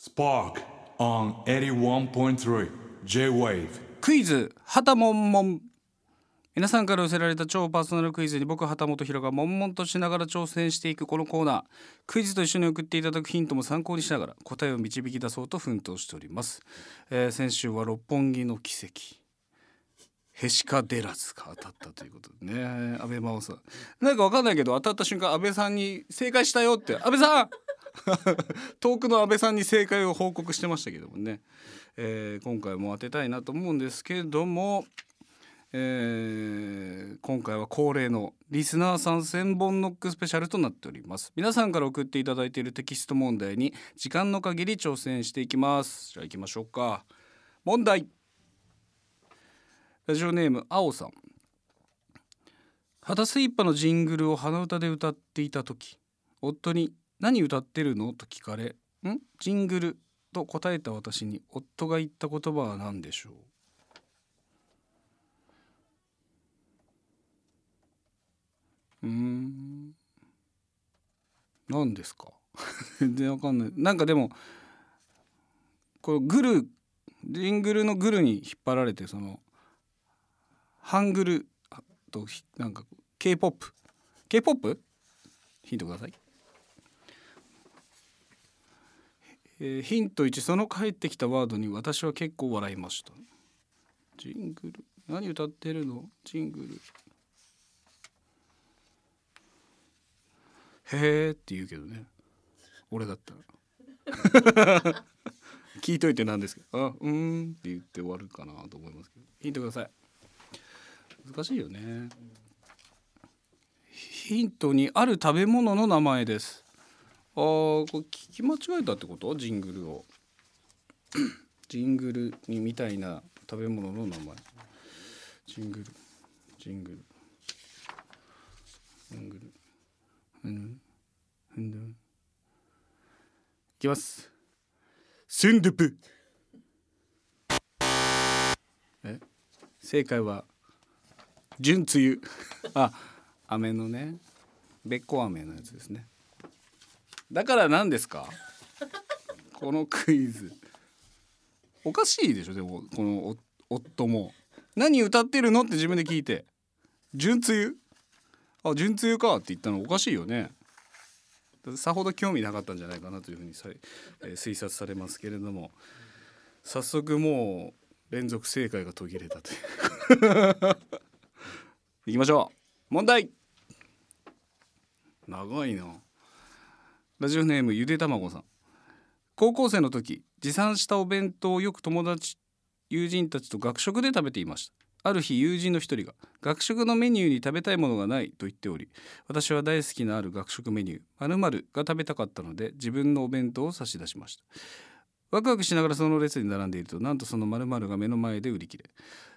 Spark on 81.3 J-Wave. クイズはたもんもん。皆さんから寄せられた超パーソナルクイズに僕旗本博が悶々としながら挑戦していくこのコーナー。クイズと一緒に送っていただくヒントも参考にしながら答えを導き出そうと奮闘しております、えー先週は六本木の奇跡。へしか出らずが当たったということでね。安倍真央さん。なんかわかんないけど当たった瞬間安倍さんに正解したよって。安倍さん遠くの安倍さんに正解を報告してましたけどもね、えー今回も当てたいなと思うんですけども、えー今回は恒例のリスナーさん千本ノックスペシャルとなっております。皆さんから送っていただいているテキスト問題に時間の限り挑戦していきます。じゃあ行きましょうか。問題。ラジオネームあおさん肌スイッパのジングルを鼻歌で歌っていた時夫に「何歌ってるの?」と聞かれ「ん？ジングル」と答えた私に夫が言った言葉は何でしょう？うーん。何ですか？全然わかんない。なんかでもこれグルジングルのグルに引っ張られてそのハングルとひなんか K-POP K-POP? ヒントください、えーヒント1その返ってきたワードに私は結構笑いました。ジングル。何歌ってるの？ジングル。へーって言うけどね。俺だったら。聞いといてなんですけど。あうーんって言って終わるかなと思いますけど。ヒントください。難しいよね。ヒントにある食べ物の名前です。あーこれ聞き間違えたってこと？ジングルを。ジングルにみたいな食べ物の名前。ジングル。ジングル。ジングル。うん。うんいきます。スンドゥプえ？正解は純つゆ。あ飴のね。べっこ飴のやつですね。だから何ですか？このクイズ。おかしいでしょ？でもこの夫も。何歌ってるの？って自分で聞いて。純つゆあ純つゆかって言ったの？おかしいよね。さほど興味なかったんじゃないかなというふうにさ、えー推察されますけれども。早速もう連続正解が途切れたという。いきましょう。問題。長いな。ラジオネームゆでたまごさん。高校生の時持参したお弁当をよく友達友人たちと学食で食べていました。ある日友人の一人が学食のメニューに食べたいものがないと言っており私は大好きなある学食メニュー〇〇が食べたかったので自分のお弁当を差し出しました。ワクワクしながらその列に並んでいるとなんとその〇〇が目の前で売り切れ。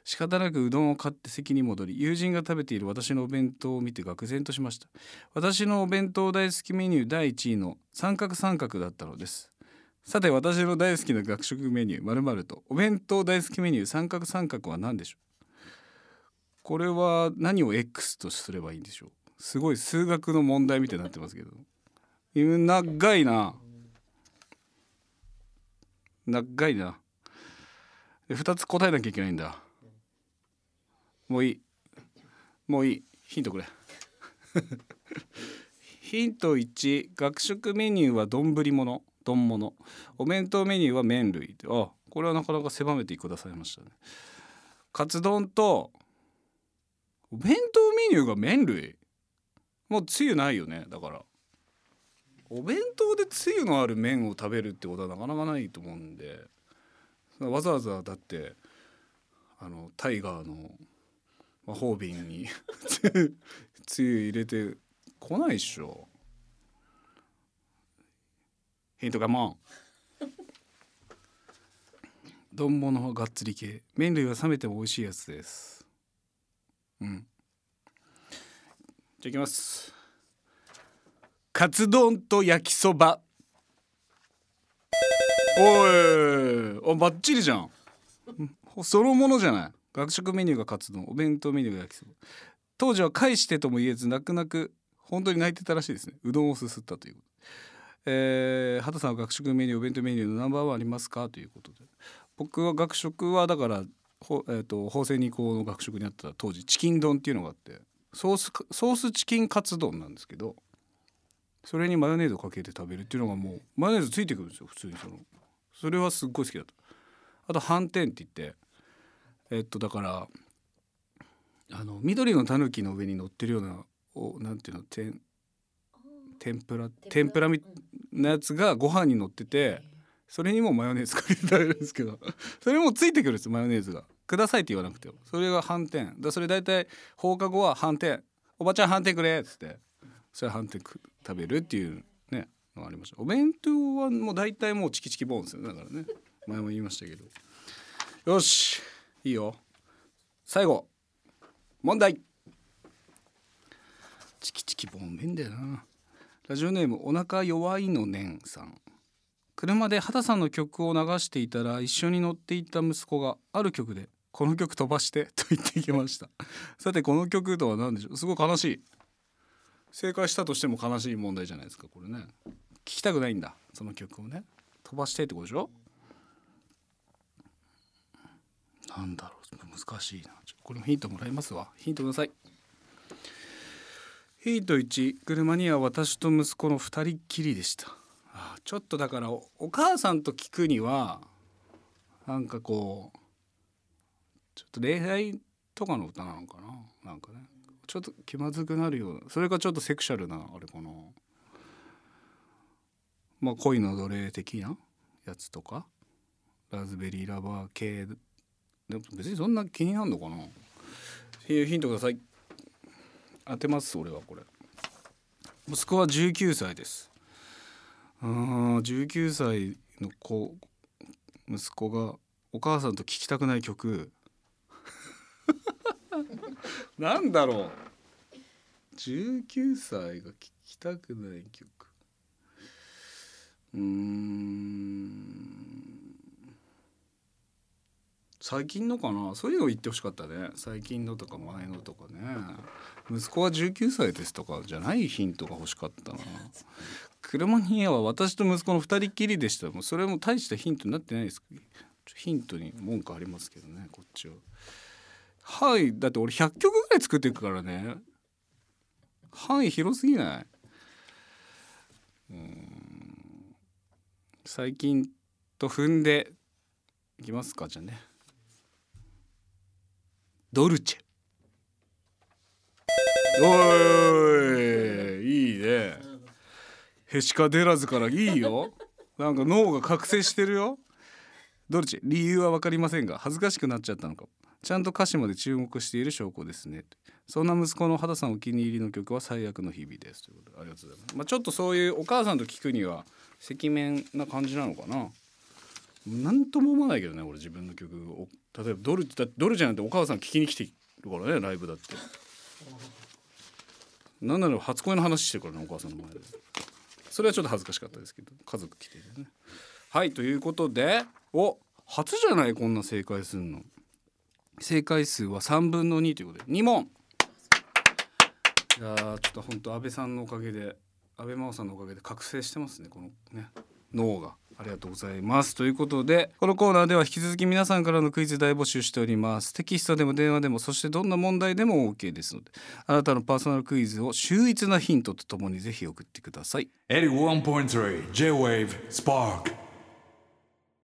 仕方なくうどんを買って席に戻り友人が食べている私のお弁当を見て愕然としました。私のお弁当大好きメニュー第1位の三角三角だったのです。さて私の大好きな学食メニュー〇〇とお弁当大好きメニュー三角三角は何でしょう？これは何を X とすればいいんでしょう？すごい数学の問題みたいになってますけど。長いな。長いな。2つ答えなきゃいけないんだ。もういい。もういい。ヒントくれ。ヒント1学食メニューは丼物。丼物。お弁当メニューは麺類。あこれはなかなか狭めてくださいましたね。カツ丼とお弁当メニューが麺類？もうつゆないよねだから。お弁当でつゆのある麺を食べるってことはなかなかないと思うんでわざわざだってあのタイガーの魔法瓶に つゆ入れてこないっしょ。ヒントがもん。丼物はがっつり系。麺類は冷めても美味しいやつです。うん。じゃあいきます。カツ丼と焼きそば。おいあバッチリじゃん。そのものじゃない。学食メニューがカツ丼お弁当メニューが焼きそば。当時は返してとも言えず泣く泣く本当に泣いてたらしいですね。うどんをすすったということ。えー、畑さんは学食メニューお弁当メニューのナンバーワンありますか？ということで。僕は学食はだからほ、えー、と法制二高の学食にあった当時チキン丼っていうのがあってソースソースチキンカツ丼なんですけどそれにマヨネーズをかけて食べるっていうのがもうマヨネーズついてくるんですよ普通にその。それはすっごい好きだった。あと斑点って言ってえっとだからあの緑のたぬきの上に乗ってるようなおなんていうの天天ぷら天ぷら？みなやつがご飯に乗っててそれにもマヨネーズかけて食べるんですけど それもついてくるんですマヨネーズが。くださいって言わなくても。それが反転だそれ大体放課後は反転おばちゃん反転くれっつってそれ反転く食べるっていうねのありました。お弁当はもう大体もうチキチキボーンですよねだからね。前も言いましたけど。よしいいよ。最後。問題。チキチキボーン便だよな。ラジオネームお腹弱いのねんさん。車で畑さんの曲を流していたら一緒に乗っていた息子がある曲で「この曲飛ばして」と言ってきました。さてこの曲とは何でしょう？すごい悲しい。正解したとしても悲しい問題じゃないですかこれね。聞きたくないんだその曲をね。飛ばしてってことでしょ？なんだろう難しいな。これもヒントもらいますわ。ヒントください。ヒント1車には私と息子の2人っきりでした。あちょっとだからお母さんと聞くにはなんかこうちょっと恋愛とかの歌なのかな？なんかね。ちょっと気まずくなるようなそれがちょっとセクシャルなあれかな。まあ恋の奴隷的なやつとか。ラズベリーラバー系。でも別にそんな気になるのかな。ていうヒントください。当てます俺はこれ。息子は19歳です。うん19歳の子息子がお母さんと聴きたくない曲。なんだろう。19歳が聴きたくない曲。うん。最近のかな？そういうの言ってほしかったね。最近のとか前のとかね。息子は19歳ですとかじゃないヒントが欲しかったな。車には私と息子の2人きりでした。もうそれも大したヒントになってないです。ヒントに文句ありますけどねこっちは。はい。だって俺100曲ぐらい作っていくからね。範囲広すぎない？最近と踏んでいきますかじゃあね。ドルチェ。おい。いいね。へしか出らずからいいよ。なんか脳が覚醒してるよ。ドルチェ理由は分かりませんが恥ずかしくなっちゃったのかちゃんと歌詞まで注目している証拠ですね。そんな息子の肌さんお気に入りの曲は最悪の日々です。ということでありがとうございます。まあちょっとそういうお母さんと聞くには赤面な感じなのかな？なんとも思わないけどね俺自分の曲を。例えばドルだドルじゃなくてお母さん聞きに来てるからねライブだって。なんなら初恋の話してるからねお母さんの前で。それはちょっと恥ずかしかったですけど家族来てるね。はいということで。お初じゃないこんな正解するの。正解数は3分の2ということで2問。いやちょっと本当安倍さんのおかげで安倍真央さんのおかげで覚醒してますねこのね脳が。ありがとうございます。ということでこのコーナーでは引き続き皆さんからのクイズ大募集しております。テキストでも電話でもそしてどんな問題でも OK ですのであなたのパーソナルクイズを秀逸なヒントとともにぜひ送ってください。81.3 J-Wave Spark